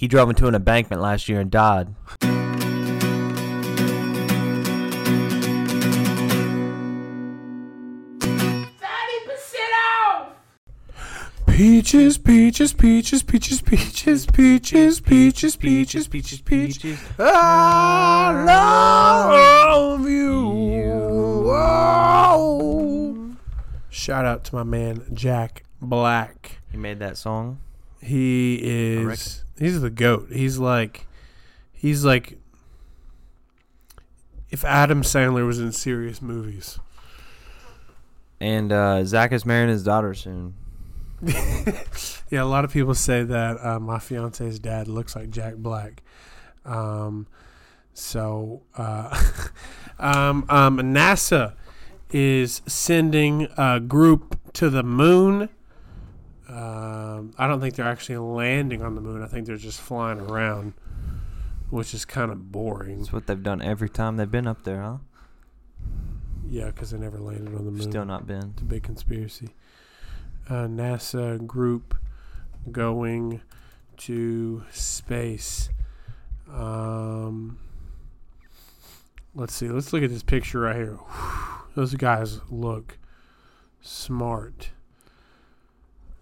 He drove into an embankment last year and died. Peaches, peaches, peaches, peaches, peaches, peaches, peaches, peaches, peaches, peaches. Peaches. I love you. Whoa. Shout out to my man Jack Black. He made that song. He is he's the goat. He's like he's like if Adam Sandler was in serious movies. And uh, Zach is marrying his daughter soon. Yeah, a lot of people say that uh, my fiance's dad looks like Jack Black. Um, so, uh, um, um, NASA is sending a group to the moon. Um, I don't think they're actually landing on the moon. I think they're just flying around, which is kind of boring. That's what they've done every time they've been up there, huh? Yeah, because they never landed on the moon. Still not been. It's a big conspiracy. Uh, NASA group going to space. Um, let's see. Let's look at this picture right here. Those guys look smart.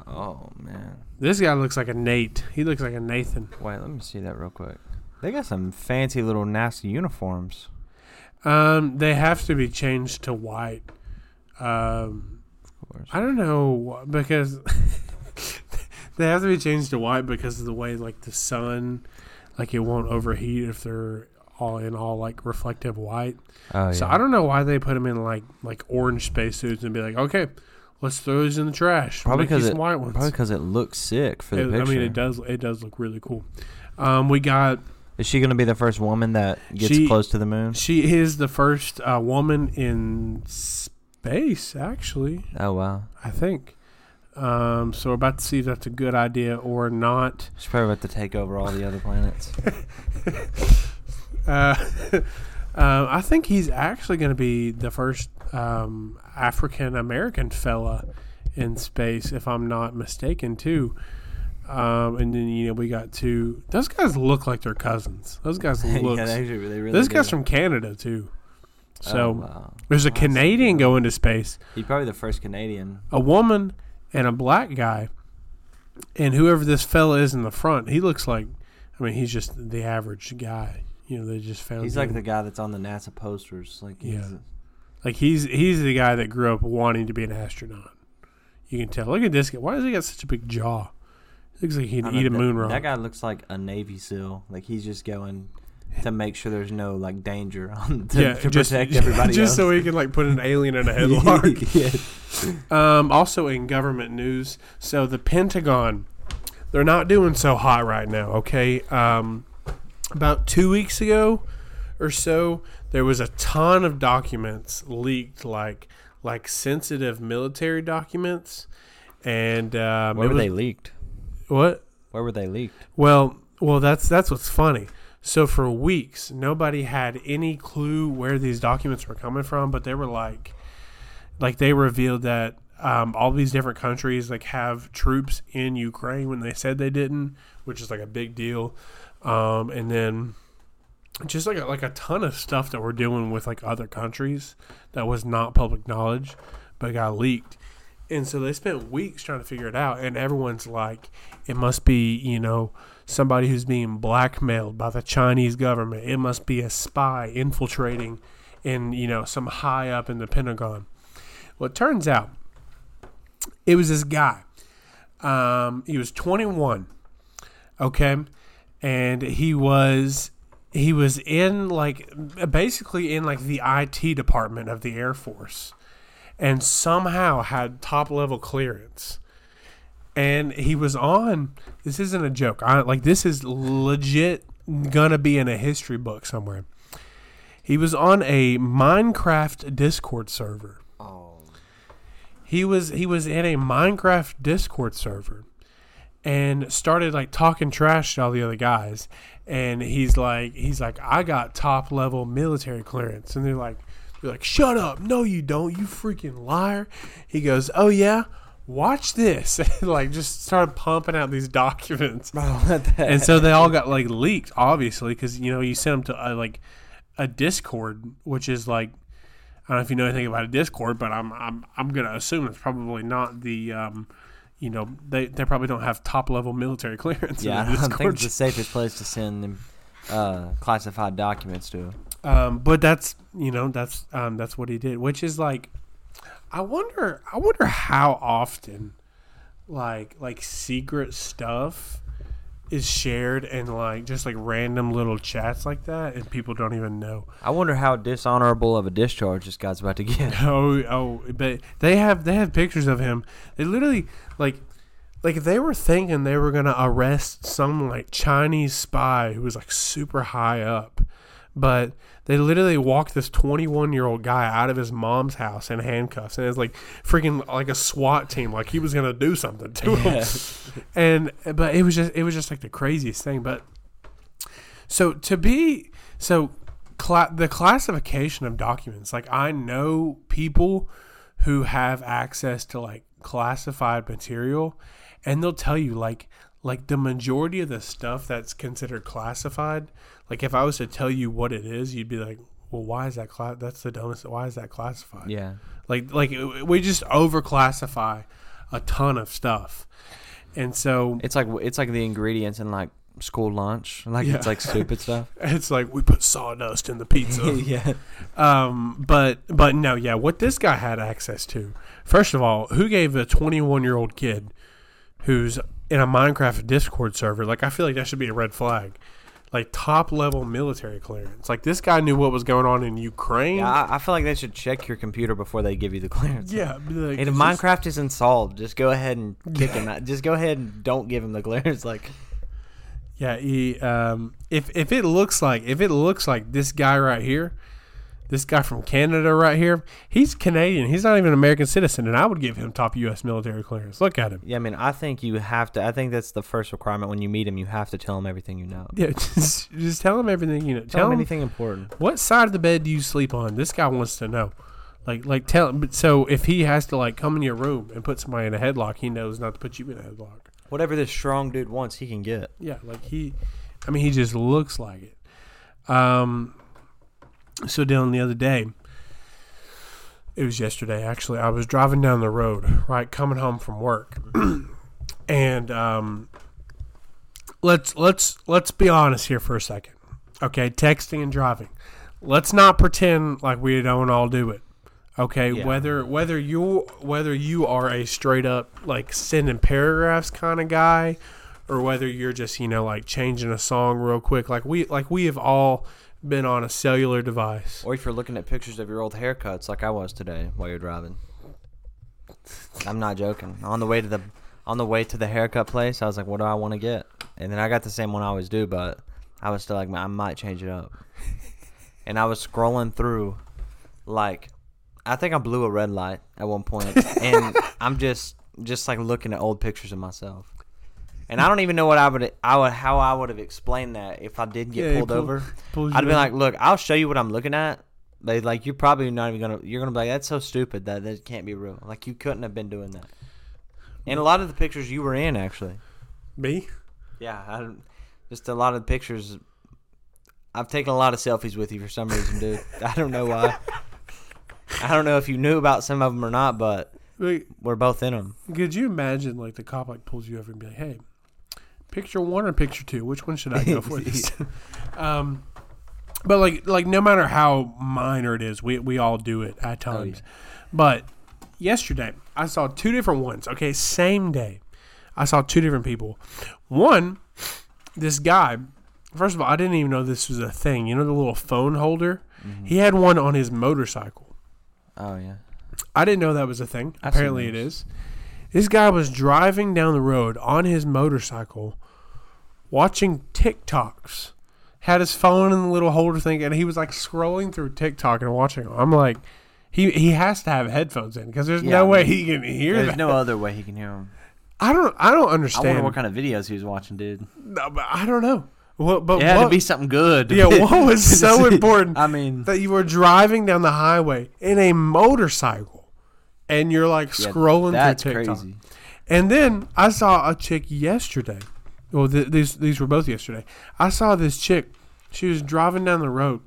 Oh man. This guy looks like a Nate. He looks like a Nathan. Wait, let me see that real quick. They got some fancy little nasty uniforms. Um, they have to be changed to white. Um, Of course. I don't know because they have to be changed to white because of the way like the sun, like it won't overheat if they're all in all like reflective white. Oh yeah. So. I don't know why they put them in like like orange spacesuits and be like, okay, let's throw these in the trash. Probably Make you 'cause some white ones. Probably because it looks sick for the It- picture. I mean, it does it does look really cool. Um, we got Is she gonna be the first woman that gets She- close to the moon? she is the first uh, woman in space. Actually, Oh wow. I think. Um, so we're about to see if that's a good idea or not. She's probably about to take over all the other planets. Uh, uh, I think he's actually going to be the first um, African American fella in space, if I'm not mistaken, too. Um, and then you know we got two. Those guys look like they're cousins. Those guys look. yeah, they, really this do. guy's from Canada too. So Oh, wow. there's a That's Canadian going to space, He's probably the first Canadian. a woman, and a black guy. And whoever this fella is in the front, he looks like. I mean, he's just the average guy. You know, they just found. He's him. like the guy that's on the NASA posters. Like he's Yeah. Like he's he's the guy that grew up wanting to be an astronaut. You can tell. Look at this guy. Why does he got such a big jaw? Looks like he'd I eat a know, moon that, rock. That guy looks like a Navy SEAL. Like he's just going to make sure there's no like danger on to, yeah, to just, protect everybody just else. so he can like put an alien in a headlock. yeah. um, also in government news, so the Pentagon, they're not doing so hot right now. Okay, um, about two weeks ago or so, there was a ton of documents leaked, like like sensitive military documents, and um, Where were was- they leaked? What? Where were they leaked? Well, well, that's that's what's funny. So for weeks, nobody had any clue where these documents were coming from, but they were like, like they revealed that um, all these different countries like have troops in Ukraine when they said they didn't, which is like a big deal. Um, and then just like a, like a ton of stuff that we're doing with like other countries that was not public knowledge, but got leaked. And so they spent weeks trying to figure it out, and everyone's like, it must be, you know, somebody who's being blackmailed by the Chinese government. It must be a spy infiltrating in, you know, some high up in the Pentagon. Well, it turns out it was this guy. Um, he was 21, okay, and he was he was in like basically in like the IT department of the Air Force, and somehow had top level clearance. And he was on. This isn't a joke. I like this is legit gonna be in a history book somewhere. He was on a Minecraft Discord server. Oh, He was he was in a Minecraft Discord server and started like talking trash to all the other guys. And he's like he's like, I got top level military clearance. And they're like they're like, Shut up, no you don't, you freaking liar. He goes, Oh yeah? watch this. like just started pumping out these documents. Bro, and so they all got like leaked, obviously, because you know you send them to uh, like a Discord, which is like I don't know if you know anything about a Discord, but I'm I'm I'm gonna assume it's probably not the um, you know they they probably don't have top level military clearance. yeah, I don't think it's the safest place to send them uh, classified documents to. Um, but that's you know that's um, that's what he did, which is like, I wonder I wonder how often, like like secret stuff is shared in like just like random little chats like that, and people don't even know. I wonder how dishonorable of a discharge this guy's about to get. Oh oh, but they have they have pictures of him. They literally like. Like if they were thinking they were gonna arrest some like Chinese spy who was like super high up, but they literally walked this 21 year old guy out of his mom's house in handcuffs, and it's like freaking like a SWAT team, like he was gonna do something to him. And but it was just it was just like the craziest thing. But so to be so cla- the classification of documents, like I know people who have access to like classified material, and they'll tell you like like the majority of the stuff that's considered classified. Like if I was to tell you what it is, you'd be like, well, why is that class? That's the dumbest. Why is that classified? Yeah. Like like we just overclassify a ton of stuff, and so It's like it's like the ingredients in like school lunch. Like Yeah. it's like stupid stuff. it's like we put sawdust in the pizza. yeah. um, but but no, yeah. What this guy had access to, first of all, who gave a 21 year old kid who's in a Minecraft Discord server? Like I feel like that should be a red flag. Like top level military clearance. Like this guy knew what was going on in Ukraine. Yeah, I, I feel like they should check your computer before they give you the clearance. Yeah, like, And if Minecraft isn't solved, just go ahead and kick him out. Just go ahead and don't give him the clearance. Like, Yeah, he um if if it looks like if it looks like this guy right here, this guy from Canada right here, he's Canadian. He's not even an American citizen, and I would give him top U.S. military clearance. Look at him. yeah, I mean, I think you have to. I think that's the first requirement when you meet him. You have to tell him everything you know. Yeah, just, just tell him everything you know. Tell, Tell, him him anything important. what side of the bed do you sleep on. This guy wants to know. Like, like tell. But so if he has to like come in your room and put somebody in a headlock, he knows not to put you in a headlock. Whatever this strong dude wants, he can get. Yeah, like he, I mean, he just looks like it. Um, so Dylan, the other day, it was yesterday actually. I was driving down the road, right, coming home from work, and um, let's let's let's be honest here for a second, okay? Texting and driving. Let's not pretend like we don't all do it. Okay, Yeah. whether whether you whether you are a straight up like sending paragraphs kind of guy, or whether you're just you know like changing a song real quick, like we like we have all been on a cellular device. Or if you're looking at pictures of your old haircuts, like I was today while you're driving. I'm not joking. On the way to the on the way to the haircut place, I was like, "What do I want to get?" And then I got the same one I always do, but I was still like, "I might change it up." and I was scrolling through, like, I think I blew a red light at one point, and I'm just just like looking at old pictures of myself. And I don't even know what I would, I would, how I would have explained that if I did get Yeah, pulled pull- over. I'd be like, look, I'll show you what I'm looking at, but like you're probably not even gonna. You're gonna be like, that's so stupid that that can't be real. Like you couldn't have been doing that. And a lot of the pictures you were in, actually. me. Yeah, I, just a lot of the pictures. I've taken a lot of selfies with you for some reason, dude. I don't know why. I don't know if you knew about some of them or not, but Like, we're both in them. could you imagine like the cop like pulls you over and be like, "Hey, picture one or picture two? Which one should I go for this?" um, but like like no matter how minor it is, we we all do it at Oh, times. But yesterday I saw two different ones. Okay, same day, I saw two different people. One, this guy. First of all, I didn't even know this was a thing. You know the little phone holder. Mm-hmm. He had one on his motorcycle. Oh yeah. I didn't know that was a thing. I've Apparently, it is. This guy was driving down the road on his motorcycle, watching TikToks. Had his phone in the little holder thing, and he was like scrolling through TikTok and watching. them. I'm like, he he has to have headphones in because there's Yeah, no I way he can hear There's that. no other way he can hear them. I don't I don't I understand. wonder what kind of videos he was watching, dude. No, but I don't know. What, but It had what, to be something good. yeah, what was so important I mean, that you were driving down the highway in a motorcycle and you're like scrolling through TikTok. crazy. And then I saw a chick yesterday. Well, th- these these were both yesterday. I saw this chick. She was driving down the road,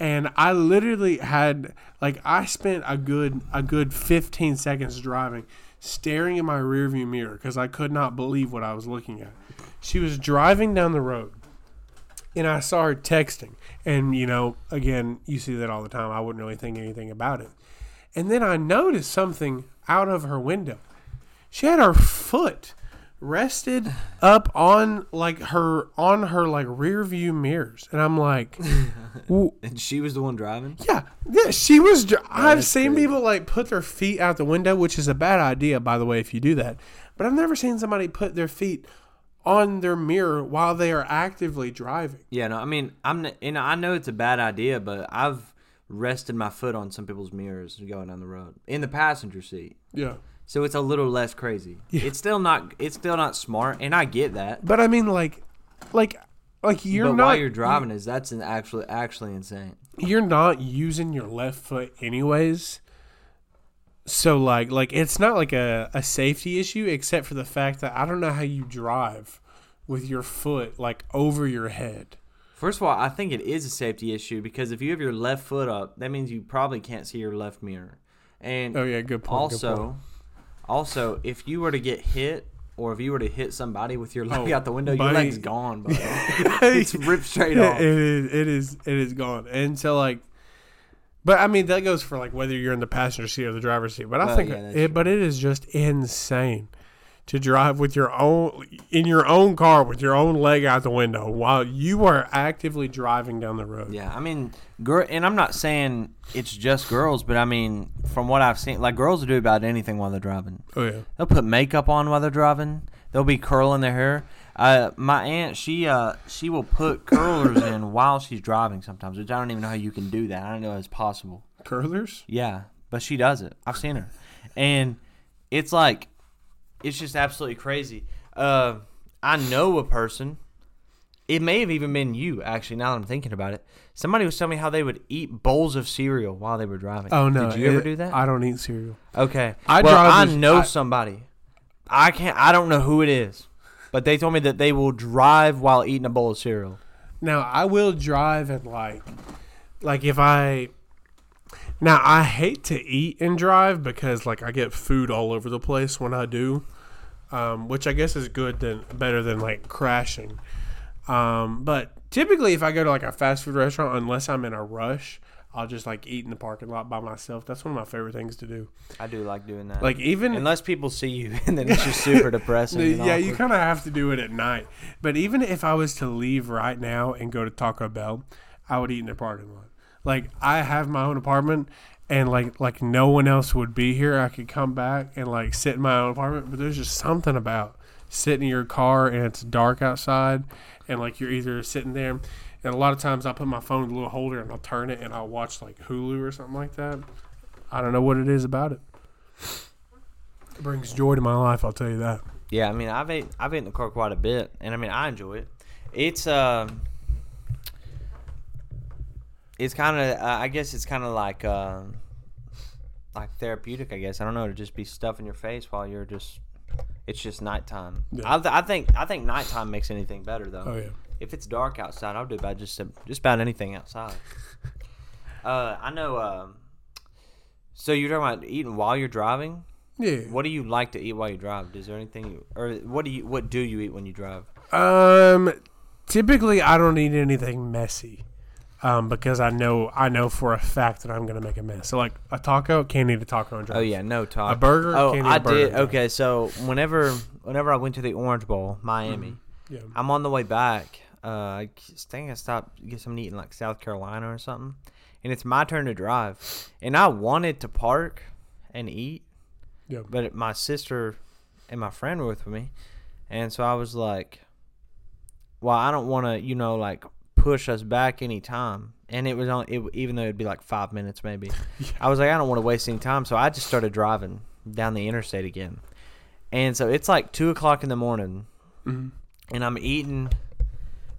and I literally had like I spent a good a good 15 seconds driving, staring in my rearview mirror because I could not believe what I was looking at. She was driving down the road, and I saw her texting. And you know, again, you see that all the time. I wouldn't really think anything about it. And then I noticed something out of her window. She had her foot rested up on like her on her like rear view mirrors, and I'm like, And she was the one driving. yeah, yeah. She was. dr- I've seen crazy. people like put their feet out the window, which is a bad idea, by the way, if you do that. But I've never seen somebody put their feet on their mirror while they are actively driving. Yeah, no, I mean, I'm, you know I know it's a bad idea, but I've rested my foot on some people's mirrors going down the road in the passenger seat, Yeah. so it's a little less crazy. It's still not, it's still not smart, and I get that. But I mean, like, like, like you're but not. while you're driving, is that's an actually actually insane. you're not using your left foot anyways. So like like it's not like a, a safety issue except for the fact that I don't know how you drive with your foot like over your head. First of all, I think it is a safety issue because if you have your left foot up, that means you probably can't see your left mirror. And Oh yeah, good point. good point. also, also, if you were to get hit or if you were to hit somebody with your leg Oh, out the window, your leg's gone, bro. it's ripped straight off. It is it is it is gone. And so like but I mean that goes for like whether you're in the passenger seat or the driver's seat. But I Well, think yeah, it but it is just insane to drive with your own in your own car with your own leg out the window while you are actively driving down the road. Yeah, I mean, girl, and I'm not saying it's just girls, but I mean, from what I've seen, like girls will do about anything while they're driving. Oh yeah. They'll put makeup on while they're driving. They'll be curling their hair. Uh, my aunt, she uh, she will put curlers in while she's driving sometimes, which I don't even know how you can do that. I don't know how it's possible. Curlers? Yeah, but she does it. I've seen her, and it's like, it's just absolutely crazy. Uh, I know a person. It may have even been you, actually. Now that I'm thinking about it, somebody was telling me how they would eat bowls of cereal while they were driving. Oh no. Did you ever do that? I don't eat cereal. Okay. I well, drive I this- know I- somebody. I can't. I don't know who it is, but they told me that they will drive while eating a bowl of cereal. Now I will drive and like like if I now I hate to eat and drive because like I get food all over the place when I do. Um, which I guess is good than better than like crashing. Um, but typically if I go to like a fast food restaurant unless I'm in a rush, I'll just like eat in the parking lot by myself. That's one of my favorite things to do. I do like doing that. Like even unless people see you, and then it's just super depressing. yeah, you kind of have to do it at night. But even if I was to leave right now and go to Taco Bell, I would eat in the parking lot. Like I have my own apartment, and like like no one else would be here. I could come back and like sit in my own apartment. But there's just something about sitting in your car and it's dark outside, and like you're either sitting there. And a lot of times I put my phone in a little holder and I'll turn it and I'll watch like Hulu or something like that. I don't know what it is about it. It brings joy to my life, I'll tell you that. Yeah, I mean, I've ate I've ate in the car quite a bit, and I mean, I enjoy it. It's um, it's kind of uh, I guess it's kind of like um, like therapeutic. I guess I don't know to just be stuffing your face while you're just. It's just nighttime. Yeah. I, th- I think I think nighttime makes anything better though. Oh yeah. If it's dark outside, I'll do about just just about anything outside. uh, I know. Um, so you're talking about eating while you're driving. Yeah. What do you like to eat while you drive? Is there anything you, or what do you what do you eat when you drive? Um, typically I don't eat anything messy, um, because I know I know for a fact that I'm gonna make a mess. So like a taco, can't eat a taco and drive. Oh yeah, no taco. A burger? Oh, Can't eat a I did. Okay, so whenever whenever I went to the Orange Bowl, Miami, Yeah. I'm on the way back. Uh, I think I stopped to get something to eat in like South Carolina or something, and it's my turn to drive, and I wanted to park and eat, Yeah. but my sister and my friend were with me, and so I was like, "Well, I don't want to, you know, like push us back any time." And it was on, it, even though it'd be like five minutes maybe. I was like, I don't want to waste any time, so I just started driving down the interstate again. And so it's like two o'clock in the morning, Mhm. and I'm eating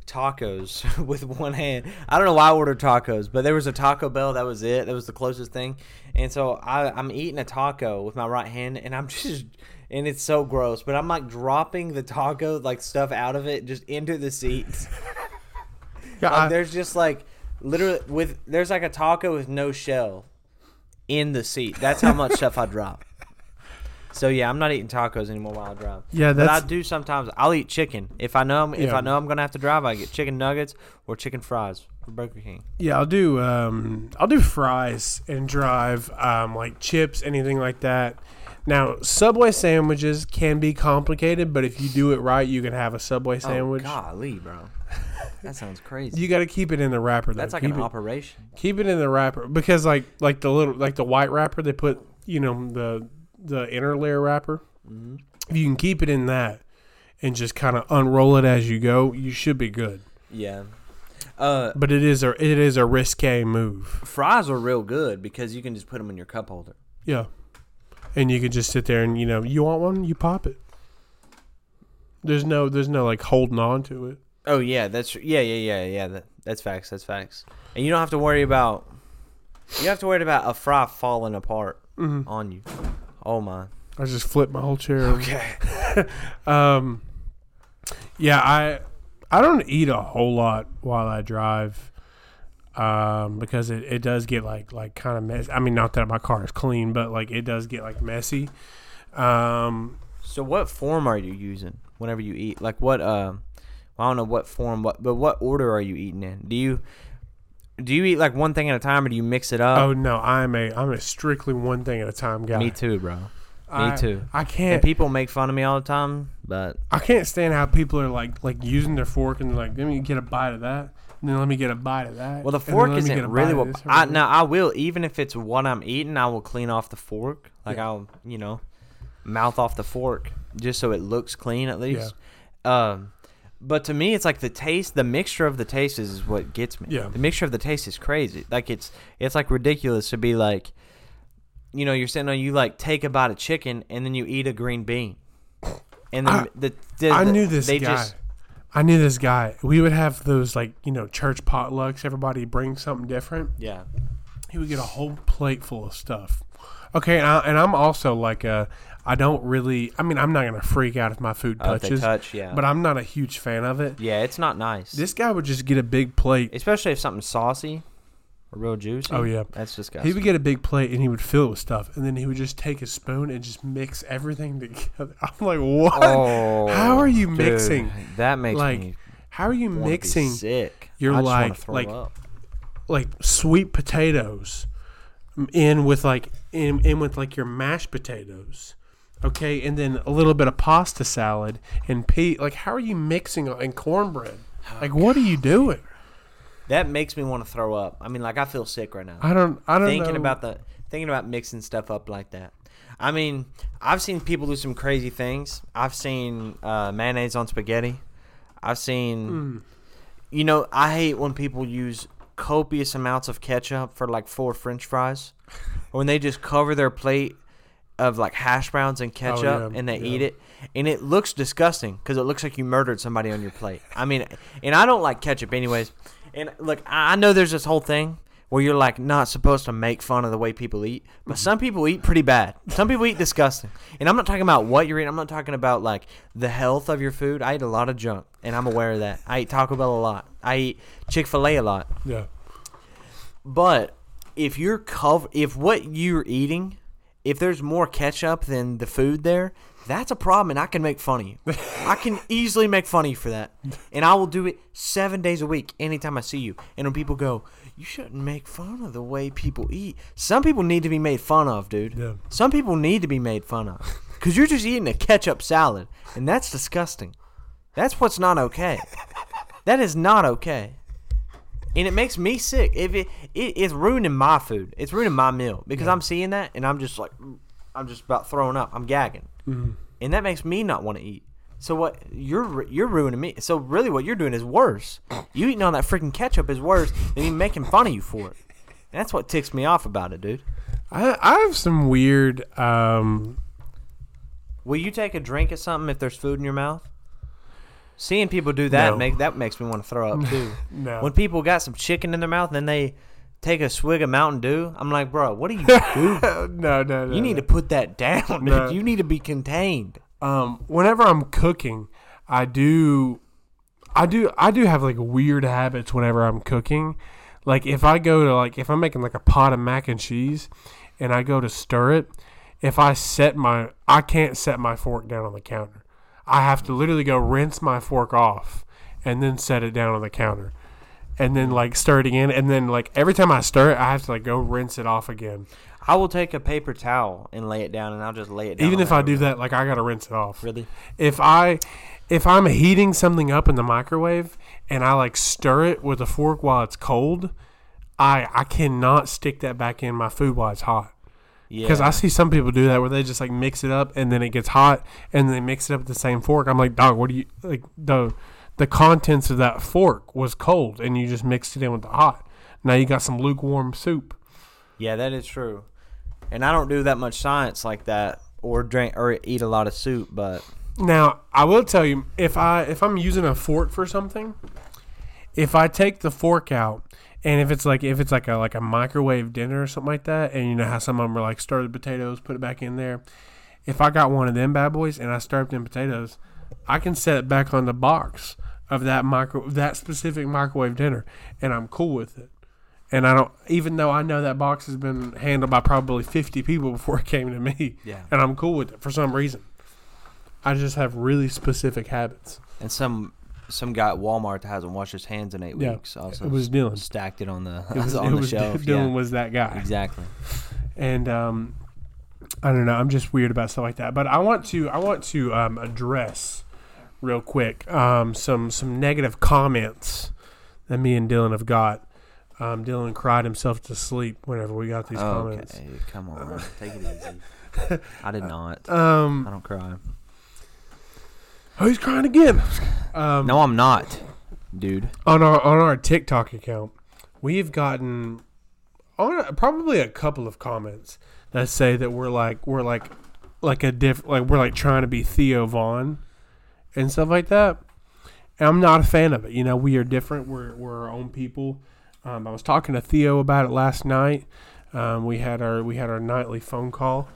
tacos with one hand. I don't know why I ordered tacos, but there was a Taco Bell. That was it. That was the closest thing. And so I, I'm eating a taco with my right hand, and I'm just, and it's so gross. But I'm like dropping the taco like stuff out of it just into the seats. Yeah, Like, I- there's just like literally with there's like a taco with no shell in the seat. That's how much stuff I drop. So yeah, I'm not eating tacos anymore while I drive. Yeah, but I do sometimes. I'll eat chicken if I know I'm, if Yeah. I know I'm gonna have to drive. I get chicken nuggets or chicken fries from Burger King. Yeah, I'll do um I'll do fries and drive um like chips, anything like that. Now, Subway sandwiches can be complicated, but if you do it right, you can have a Subway sandwich. Oh golly, bro, that sounds crazy. You got to keep it in the wrapper though. That's like keep an it, operation. keep it in the wrapper because like like the little like the white wrapper they put, you know, the the inner layer wrapper. Mm-hmm. If you can keep it in that and just kind of unroll it as you go, you should be good. Yeah. Uh, But it is a it is a risque move. fries are real good because you can just put them in your cup holder. Yeah. And you can just sit there and you know, you want one, you pop it. There's no there's no like holding on to it. Oh yeah, that's yeah, yeah, yeah, yeah. That, that's facts. That's facts. And you don't have to worry about you have to worry about a fry falling apart Mm-hmm. on you. Oh my. I just flipped my whole chair. Okay. Um Yeah, I I don't eat a whole lot while I drive. Um, because it, it does get like like kind of messy. I mean, not that my car is clean, but like it does get like messy. Um, So what form are you using whenever you eat? Like what? Um, I don't know what form, what but what order are you eating in? Do you do you eat like one thing at a time, or do you mix it up? oh no, I'm a I'm a strictly one thing at a time guy. Me too, bro. I- too. I can't people make fun of me all the time, but I can't stand how people are like like using their fork and they're like, let me get a bite of that, and then let me get a bite of that. well, the fork let me get isn't really what this I now I will even if it's what I'm eating, I will clean off the fork. Like Yeah. I'll you know mouth off the fork just so it looks clean at least. Yeah. Um, but to me, it's like the taste, the mixture of the taste is what gets me. Yeah. The mixture of the taste is crazy. Like it's it's like ridiculous to be like, you know, you're sitting on you like take a bite of chicken and then you eat a green bean, and then I- the, the, I knew this they guy. Just, I knew this guy. We would have those like you know church potlucks. Everybody brings something different. yeah. He would get a whole plate full of stuff. Okay, and, I, and I'm also like a. I don't really. I mean, I'm not gonna freak out if my food Oh, they touches, touch, yeah. but I'm not a huge fan of it. yeah, it's not nice. This guy would just get a big plate. especially if something's saucy or real juicy. Oh, yeah. that's disgusting. He would get a big plate and he would fill it with stuff, and then he would just take a spoon and just mix everything together. I'm like, what? oh, How are you dude, mixing? That makes Like, me How are you mixing sick. your, I just like- throw like- up. like sweet potatoes in with like in, in with like your mashed potatoes? Okay, and then a little bit of pasta salad and pea. Like, how are you mixing and cornbread? Like, what are you doing? That makes me want to throw up. I mean, like I feel sick right now. I don't. I don't thinking know. about the thinking about mixing stuff up like that. I mean, I've seen people do some crazy things. I've seen uh, mayonnaise on spaghetti. I've seen, Hmm. you know, I hate when people use copious amounts of ketchup for like four French fries, or when they just cover their plate of like hash browns and ketchup Oh, yeah, and they yeah. eat it, and it looks disgusting because it looks like you murdered somebody on your plate. I mean, and I don't like ketchup anyways. And look, I know there's this whole thing where you're like not supposed to make fun of the way people eat, but mm-hmm. some people eat pretty bad. Some people eat disgusting. And I'm not talking about what you're eating. I'm not talking about like the health of your food. I eat a lot of junk, and I'm aware of that. I eat Taco Bell a lot. I eat Chick Fil A a lot. Yeah. But if you're cover, if what you're eating, if there's more ketchup than the food there, that's a problem, and I can make fun of you. I can easily make fun of you for that, and I will do it seven days a week anytime I see you. And when people go, "You shouldn't make fun of the way people eat," some people need to be made fun of, dude. Yeah. Some people need to be made fun of because you're just eating a ketchup salad, and that's disgusting. That's what's not okay. That is not okay and it makes me sick. If it, it it's ruining my food, it's ruining my meal because I'm seeing that and I'm just like, I'm just about throwing up. I'm gagging, and that makes me not want to eat. So what you're you're ruining me. So really, what you're doing is worse. You eating all that freaking ketchup is worse than me making fun of you for it. And that's what ticks me off about it, dude. I I have some weird. Um, Will you take a drink of something if there's food in your mouth? Seeing people do that No. make that makes me want to throw up too. No. When people got some chicken in their mouth and then they take a swig of Mountain Dew, I'm like, bro, what are you doing? no, no, no. You need no. to put that down. No. You need to be contained. um, whenever I'm cooking, I do, I do, I do have like weird habits whenever I'm cooking. Like if I go to like if I'm making like a pot of mac and cheese, and I go to stir it, if I set my, I can't set my fork down on the counter. I have to literally go rinse my fork off and then set it down on the counter. And then like stir it again, and then like every time I stir it, I have to like go rinse it off again. I will take a paper towel and lay it down, and I'll just lay it down. Even if I do that, like I gotta rinse it off. really, if I if I'm heating something up in the microwave and I like stir it with a fork while it's cold, I I cannot stick that back in my food while it's hot. yeah, Because I see some people do that where they just like mix it up and then it gets hot and they mix it up with the same fork. I'm like, dog, what do you like the the contents of that fork was cold and you just mixed it in with the hot. Now you got some lukewarm soup. yeah, that is true. And I don't do that much science like that, or drink or eat a lot of soup. But Now, I will tell you if I if I'm using a fork for something, if I take the fork out and if it's like if it's like a like a microwave dinner or something like that, and you know how some of them are like stir the potatoes, put it back in there. If I got one of them bad boys and I stir up them potatoes, I can set it back on the box of that micro that specific microwave dinner, and I'm cool with it. And I don't, even though I know that box has been handled by probably 50 people before it came to me, Yeah. and I'm cool with it for some reason. I just have really specific habits. and some some guy at Walmart that hasn't washed his hands in eight Yeah, weeks also it was Dylan. stacked it on the It was, on it the was shelf. Dylan yeah. was that guy, exactly. and um, I don't know. I'm just weird about stuff like that. But I want to I want to um, address real quick um, some some negative comments that me and Dylan have got. Um, Dylan cried himself to sleep whenever we got these comments. Okay, come on, take it easy. I did not. I Um, don't cry. oh, he's crying again. Um, No, I'm not, dude. on our on our TikTok account, we've gotten on probably a couple of comments that say that we're like we're like like a diff like we're like trying to be Theo Von and stuff like that. And I'm not a fan of it. You know, we are different. We're we're our own people. Um, I was talking to Theo about it last night. Um, we had our we had our nightly phone call,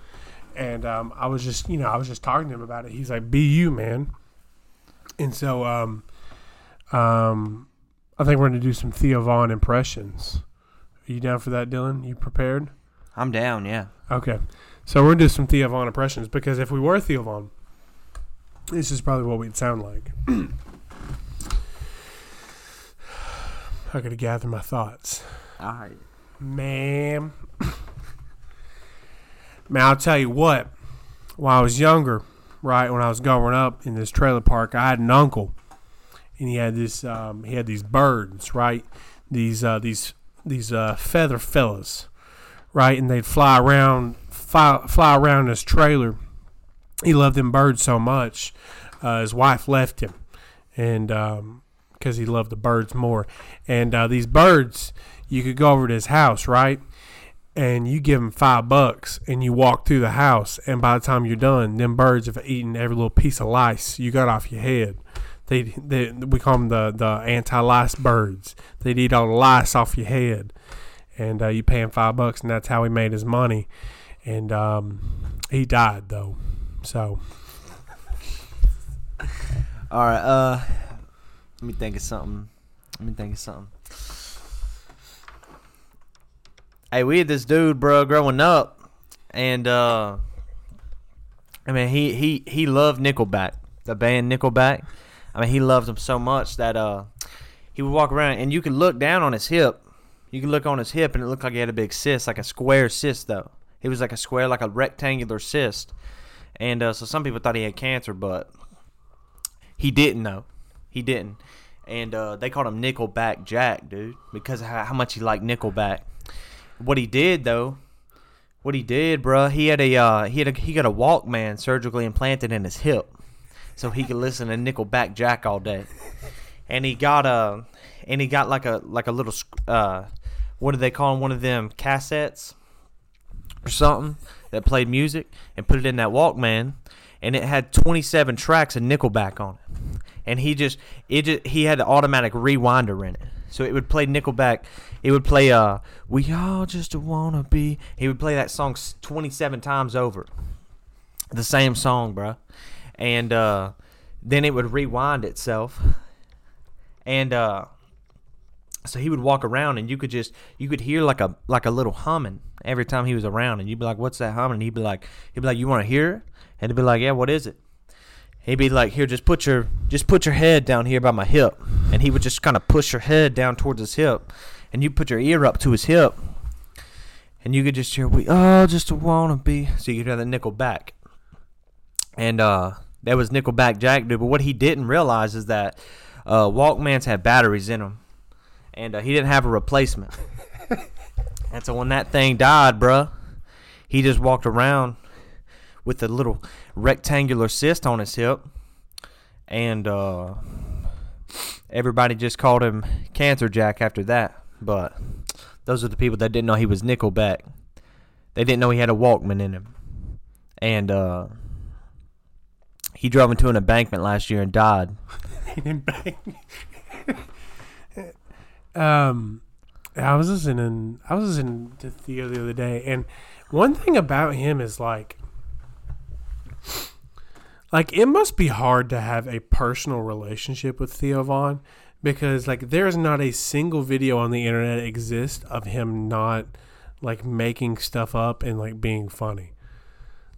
and um, I was just you know I was just talking to him about it. He's like, "Be you, man." And so um, um, I think we're going to do some Theo Von impressions. Are you down for that, Dylan? You prepared? I'm down. Yeah. Okay. So we're going to do some Theo Von impressions because if we were Theo Von, this is probably what we'd sound like. I got to gather my thoughts. All right. Man. Man, I'll tell you what. When I was younger, right, when I was growing up in this trailer park, I had an uncle, and he had this, um, he had these birds, right, these, uh, these, these uh, feather fellas, right, and they'd fly around, fly, fly around this trailer. He loved them birds so much, uh, his wife left him, and um, because he loved the birds more, and uh, these birds you could go over to his house, right? And you give him five bucks, and you walk through the house, and by the time you're done, them birds have eaten every little piece of lice you got off your head. They, they we call them the the anti-lice birds. They'd eat all the lice off your head, and uh, you pay him five bucks, and that's how he made his money. And um, he died though, so All right. Uh, let me think of something. Let me think of something. Hey, we had this dude, bro, growing up, and uh, I mean, he he he loved Nickelback, the band Nickelback. I mean, he loved them so much that uh, he would walk around, and you could look down on his hip. You could look on his hip, and it looked like he had a big cyst, like a square cyst, though. It was like a square, like a rectangular cyst. And uh, so some people thought he had cancer, but he didn't know. He didn't. And uh, they called him Nickelback Jack, dude, because of how, how much he liked Nickelback. What he did though, what he did, bruh, he had a uh, he had a, he got a Walkman surgically implanted in his hip, so he could listen to Nickelback Jack all day. And he got a, and he got like a like a little uh, what do they call 'em? One of them cassettes or something that played music and put it in that Walkman, and it had 27 tracks of Nickelback on it. and he just it just, he had the automatic rewinder in it, so it would play Nickelback. It would play uh "We All Just Wanna Be." He would play that song twenty seven times over, the same song, bruh. and uh, then it would rewind itself, and uh, so he would walk around and you could just you could hear like a like a little humming every time he was around. And you'd be like what's that humming? And he'd be like he'd be like you want to hear it? And he'd be like yeah what is it? He'd be like here just put your just put your head down here by my hip. And he would just kind of push your head down towards his hip. And you put your ear up to his hip. And you could just hear we all just wanna be so you could hear the Nickelback. And uh that was nickelback jack dude but what he didn't realize is that uh walkmans had batteries in them and uh, he didn't have a replacement. and so when that thing died, bruh, he just walked around with a little rectangular cyst on his hip, and uh, everybody just called him Cancer Jack after that. But those are the people that didn't know he was Nickelback. They didn't know he had a Walkman in him, and uh, he drove into an embankment last year and died. Um, I was listening. I was listening to Theo the other day, and one thing about him is like, like it must be hard to have a personal relationship with Theo Von because like there is not a single video on the internet exists of him not like making stuff up and like being funny.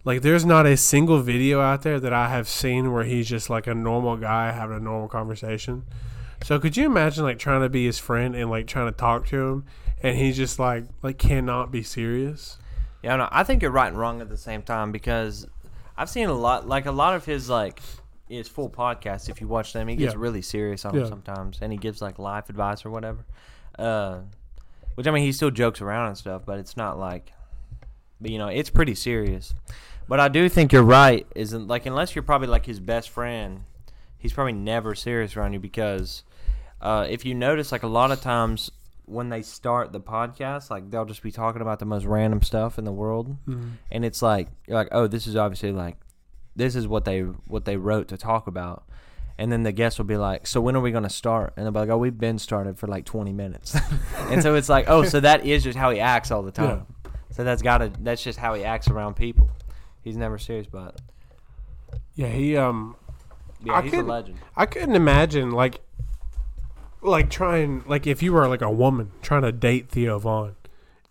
Like there's not a single video out there that I have seen where he's just like a normal guy having a normal conversation. So could you imagine like trying to be his friend and like trying to talk to him, and he just like like cannot be serious? Yeah, no, I think you're right and wrong at the same time because I've seen a lot, like a lot of his like his full podcasts. If you watch them, he gets Yeah. really serious on Yeah. them sometimes, and he gives like life advice or whatever. Uh, which I mean, he still jokes around and stuff, but it's not like, but you know, it's pretty serious. But I do think you're right. Isn't like unless you're probably like his best friend, he's probably never serious around you because uh, if you notice, like a lot of times when they start the podcast, like they'll just be talking about the most random stuff in the world, and it's like you're like, oh, this is obviously like this is what they what they wrote to talk about. And then the guest will be like, "So when are we going to start?" And they'll be like, "Oh, we've been started for like 20 minutes." and so it's like, "Oh, so that is just how he acts all the time." So that's got to that's just how he acts around people. He's never serious, but Yeah, he um yeah, I he's a legend. I couldn't imagine like like trying like if you were like a woman trying to date Theo Von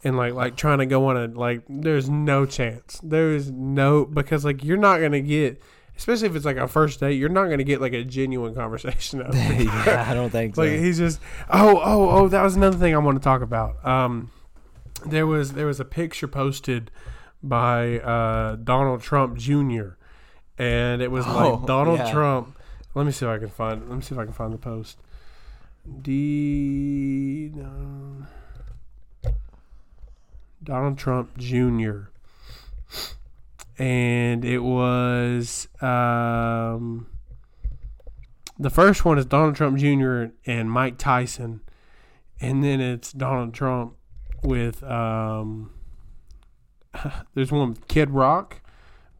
and like like trying to go on a like there's no chance. There is no because like you're not gonna get especially if it's like a first date, you're not gonna get like a genuine conversation out of it. yeah, I don't think so. Like he's just oh oh oh that was another thing I want to talk about. Um, there was there was a picture posted by uh, Donald Trump Jr. and it was Oh, like Donald yeah. Trump. Let me see if I can find. Let me see if I can find the post. D no. Donald Trump Jr. And it was um, the first one is Donald Trump Jr. and Mike Tyson, and then it's Donald Trump with um, there's one with Kid Rock,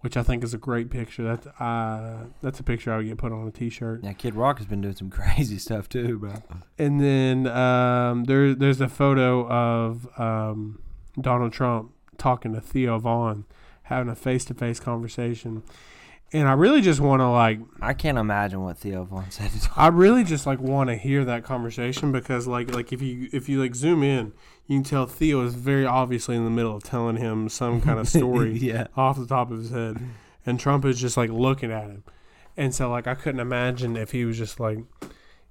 which I think is a great picture. That's uh, that's a picture I would get put on a T-shirt. yeah, Kid Rock has been doing some crazy stuff too, bro. And then um, there there's a photo of um, Donald Trump talking to Theo Von, having a face to face conversation. And I really just want to like I can't imagine what Theo Von said. I really just like want to hear that conversation because like like if you if you like zoom in, you can tell Theo is very obviously in the middle of telling him some kind of story yeah. off the top of his head, and Trump is just like looking at him, and so like I couldn't imagine if he was just like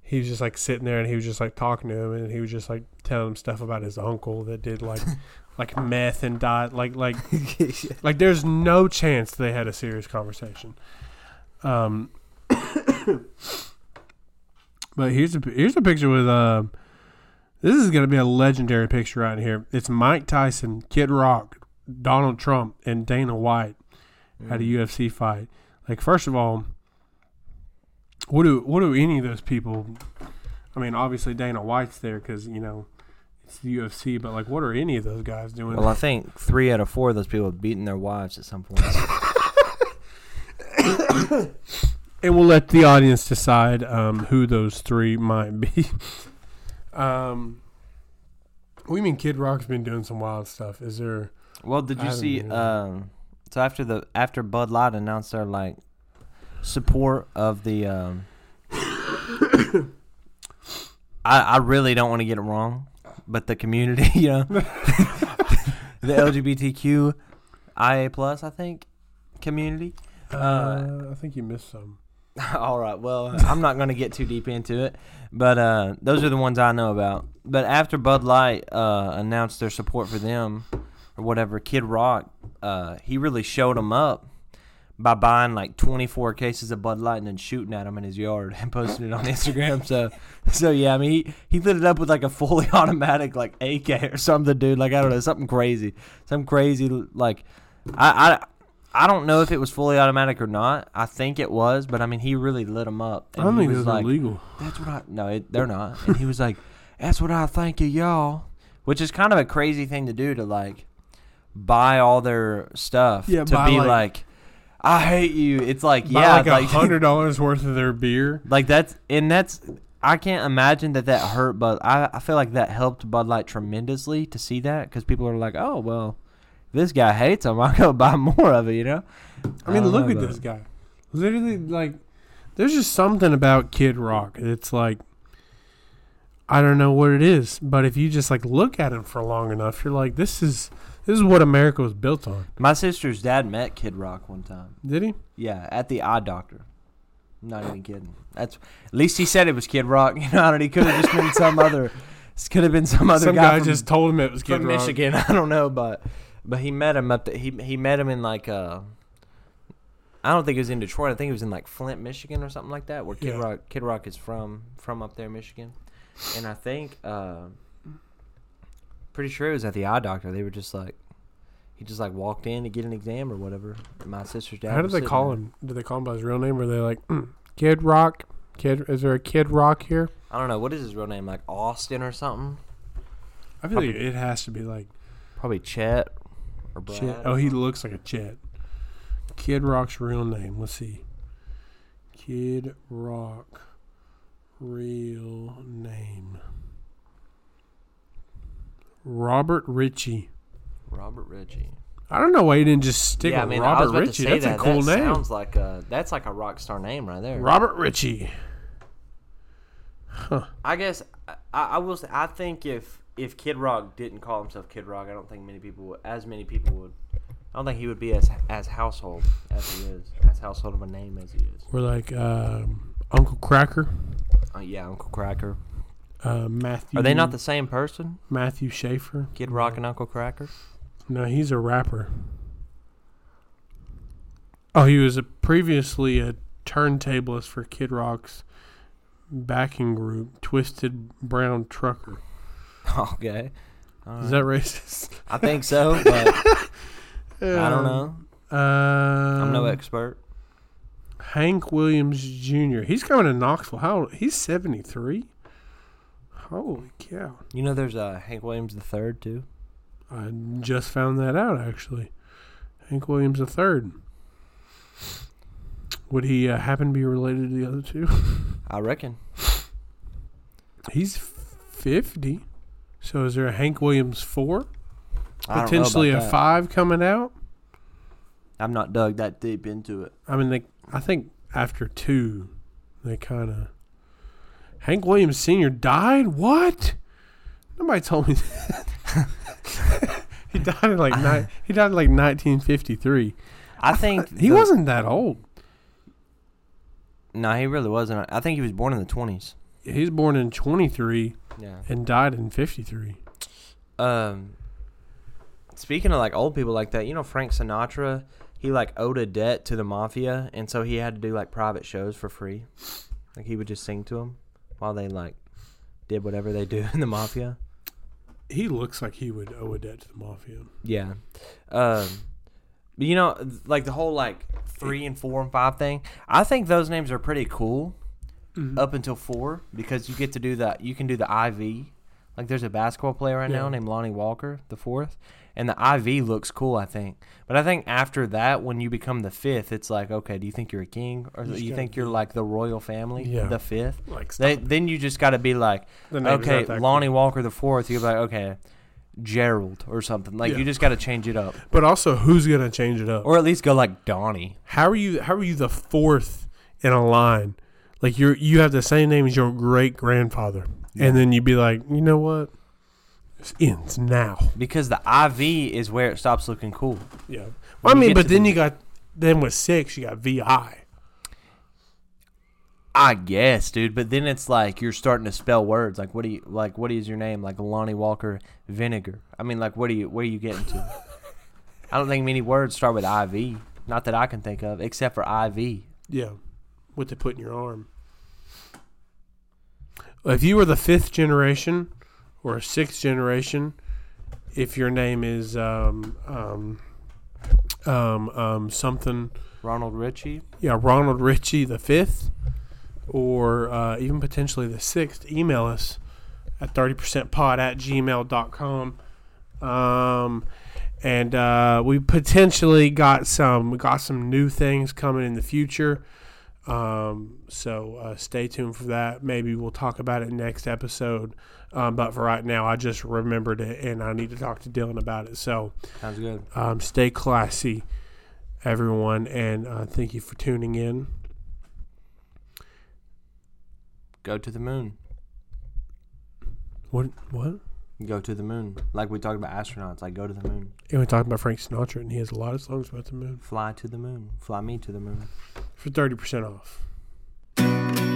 he was just like sitting there and he was just like talking to him and he was just like telling him stuff about his uncle that did like like meth and died like like like there's no chance they had a serious conversation. Um, but here's a here's a picture with um. This is gonna be a legendary picture right here. It's Mike Tyson, Kid Rock, Donald Trump, and Dana White at a UFC fight. Like first of all, what do what do any of those people? I mean, obviously Dana White's there because you know it's the UFC, but like, what are any of those guys doing? Well, I think three out of four of those people have beaten their wives at some point. and we'll let the audience decide um, who those three might be. Um, we mean Kid Rock's been doing some wild stuff. Is there? Well, did you see? Um, so after the after Bud Light announced their like support of the, um, I I really don't want to get it wrong, but the community, you know, the LGBTQ IA plus, I think, community. Uh, I think you missed some. All right. Well, I'm not going to get too deep into it, but uh, those are the ones I know about. But after Bud Light uh, announced their support for them, or whatever, Kid Rock, uh, he really showed them up by buying like 24 cases of Bud Light and then shooting at them in his yard and posting it on Instagram. So, so yeah, I mean, he, he lit it up with like a fully automatic like AK or something, dude. Like I don't know, something crazy, some crazy like I I. Don't know if it was fully automatic or not. I think it was, but I mean, he really lit them up. I don't he think was like, are legal. that's what I no, it, they're not. And he was like, "That's what I think of y'all," which is kind of a crazy thing to do to like buy all their stuff Yeah, to be like- like, "I hate you." It's like yeah, like a hundred dollars worth of their beer. like that's and that's I can't imagine that that hurt, but I I feel like that helped Bud Light tremendously to see that because people are like, "Oh well." This guy hates them. I'm gonna buy more of it, you know. I mean, don't look know, at but- this guy. Literally, like, there's just something about Kid Rock. It's like, I don't know what it is, but if you just like look at him for long enough, you're like, this is this is what America was built on. My sister's dad met Kid Rock one time. Did he? Yeah, at the eye doctor. I'm not even kidding. That's at least he said it was Kid Rock. You know, and he could have just been some other. This could have been some other Some guy, guy from, just told him it was Kid from Rock. Michigan. I don't know, but but he met him up. The, he he met him in like uh. I don't think it was in Detroit. I think it was in like Flint, Michigan, or something like that, where Kid Yeah. Rock Kid Rock is from from up there, Michigan. And I think, uh, pretty sure it was at the eye doctor. They were just like, he just like walked in to get an exam or whatever. And my sister's dad. How did they call there. him? Did they call him by his real name? Or are they like mm, Kid Rock? Kid? Is there a Kid Rock here? I don't know what is his real name, like Austin or something. I feel like it has to be like Probably Chet or oh, Brad. Chet. Oh, he looks like a Chet. Kid Rock's real name. Let's see. Kid Rock, real name. Robert Ritchie. Robert Ritchie. I don't know why he didn't just stick yeah, I with mean, I was Robert Ritchie. That's that. a cool that name. Sounds like a that's like a rock star name right there. Robert Ritchie. Huh. I guess I, I will say I think if if Kid Rock didn't call himself Kid Rock, I don't think many people would, as many people would. I don't think he would be as as household as he is, as household of a name as he is. We're like um, Uncle Kracker, Uh, yeah, Uncle Kracker. uh, Matthew. Are they not the same person? Matthew Shafer? Kid Rock and Uncle Kracker. No, he's a rapper. Oh, he was a previously a turntablist for Kid Rock's backing group, Twisted Brown Trucker. Okay. All Is that racist? I think so, but I don't know. Um, I'm no expert. Hank Williams Jr. He's coming to Knoxville. How old? He's 73. Holy cow! You know, there's uh, Hank Williams the third too. I just found that out actually. Hank Williams III. Would he uh, happen to be related to the other two? I reckon. He's 50. So is there a Hank Williams 4? I don't know Potentially a that. 5 coming out? I'm not dug that deep into it. I mean, they, I think after 2, they kind of. Hank Williams Sr. died? What? Nobody told me that. he died in like ni- he died in like 1953. I think He the- wasn't that old. No, he really wasn't. I think he was born in the twenties. He's born in 23 Yeah. and died in 53. Um. Speaking of like old people like that, you know Frank Sinatra, he like owed a debt to the mafia, and so he had to do like private shows for free. Like he would just sing to them while they like did whatever they do in the mafia. He looks like he would owe a debt to the mafia. Yeah. Um, but you know, like the whole like three and four and five thing. I think those names are pretty cool Mhm. up until four because you get to do that. You can do the IV, Like there's a basketball player right now named Lonnie Walker, the fourth, and the IV looks cool. I think, but I think after that, when you become the fifth, it's like, okay, do you think you're a king, or You do you think you're like the royal family, Yeah. the fifth? Like They, then you just got to be like, The name is okay, Lonnie Walker the fourth. You're like, okay, Gerald or something. Like Yeah. you just got to change it up. But also, who's gonna change it up? or at least go like Donnie. How are you? How are you the fourth in a line? Like you're you have the same name as your great grandfather, Yeah. and then you'd be like, you know what? This ends now. Because the IV is where it stops looking cool. Yeah. When Well, I mean, but then the- you got then with six, you got VI. I guess, dude. But then it's like you're starting to spell words. Like, what do you like? What is your name? Like Lonnie Walker Vinegar. I mean, like, what are you? Where are you getting to? I don't think many words start with IV. Not that I can think of, except for IV. Yeah. What they put in your arm. If you were the fifth generation or sixth generation, if your name is um, um, um, um, something, Ronald Ritchie. yeah, Ronald Ritchie the fifth, or uh, even potentially the sixth, email us at 30percentpod at gmail.com. Um, and uh, we potentially got some we got some new things coming in the future. Um, so uh, stay tuned for that. Maybe we'll talk about it next episode. Um, but for right now, I just remembered it and I need to talk to Dylan about it. So Sounds good. um, stay classy, everyone, and uh, thank you for tuning in. Go to the moon. What? What? Go to the moon. Like we talked about astronauts, like go to the moon. And we talked about Frank Sinatra, and he has a lot of songs about the moon. Fly to the moon. Fly me to the moon. For 30% off.